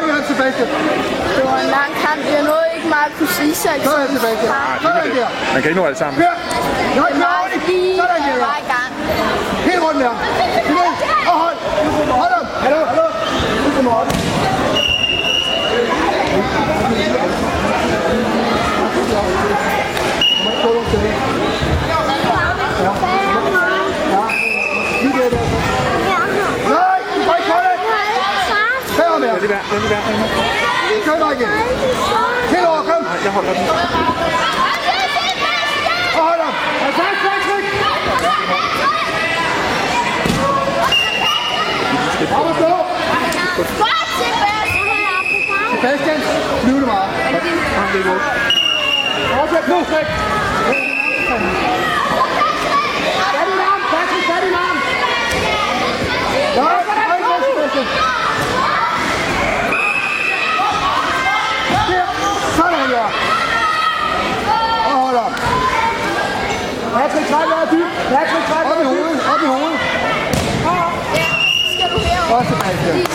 Sebastian. Det var en lang kamp. Jeg nåede ikke meget at kunne sige sig. Sådan, Sebastian. Sådan der. Man kan ikke nå alt sammen. Kør. Nå, Det var fordi, Sådan jeg var i gang. Helt rundt der. Kom ind. Og hold. Hold op. Hallo, hallo. Nu kommer op. lad lige være. Kør dig igen. Helt over, kom. Nej, jeg holder den. Og hold op. Fast, fast, fast. Op og stå. Sebastian, flyv det meget. Ah, det er godt. Fortsæt nu. Fat Patrick trækker op dybt. Patrick dybt. op i hovedet. Op i hovedet. Og ja, skal du herover. Også Patrick.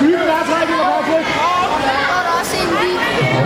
Dyben er trækket på Patrick. Og der er også en bil. Ja.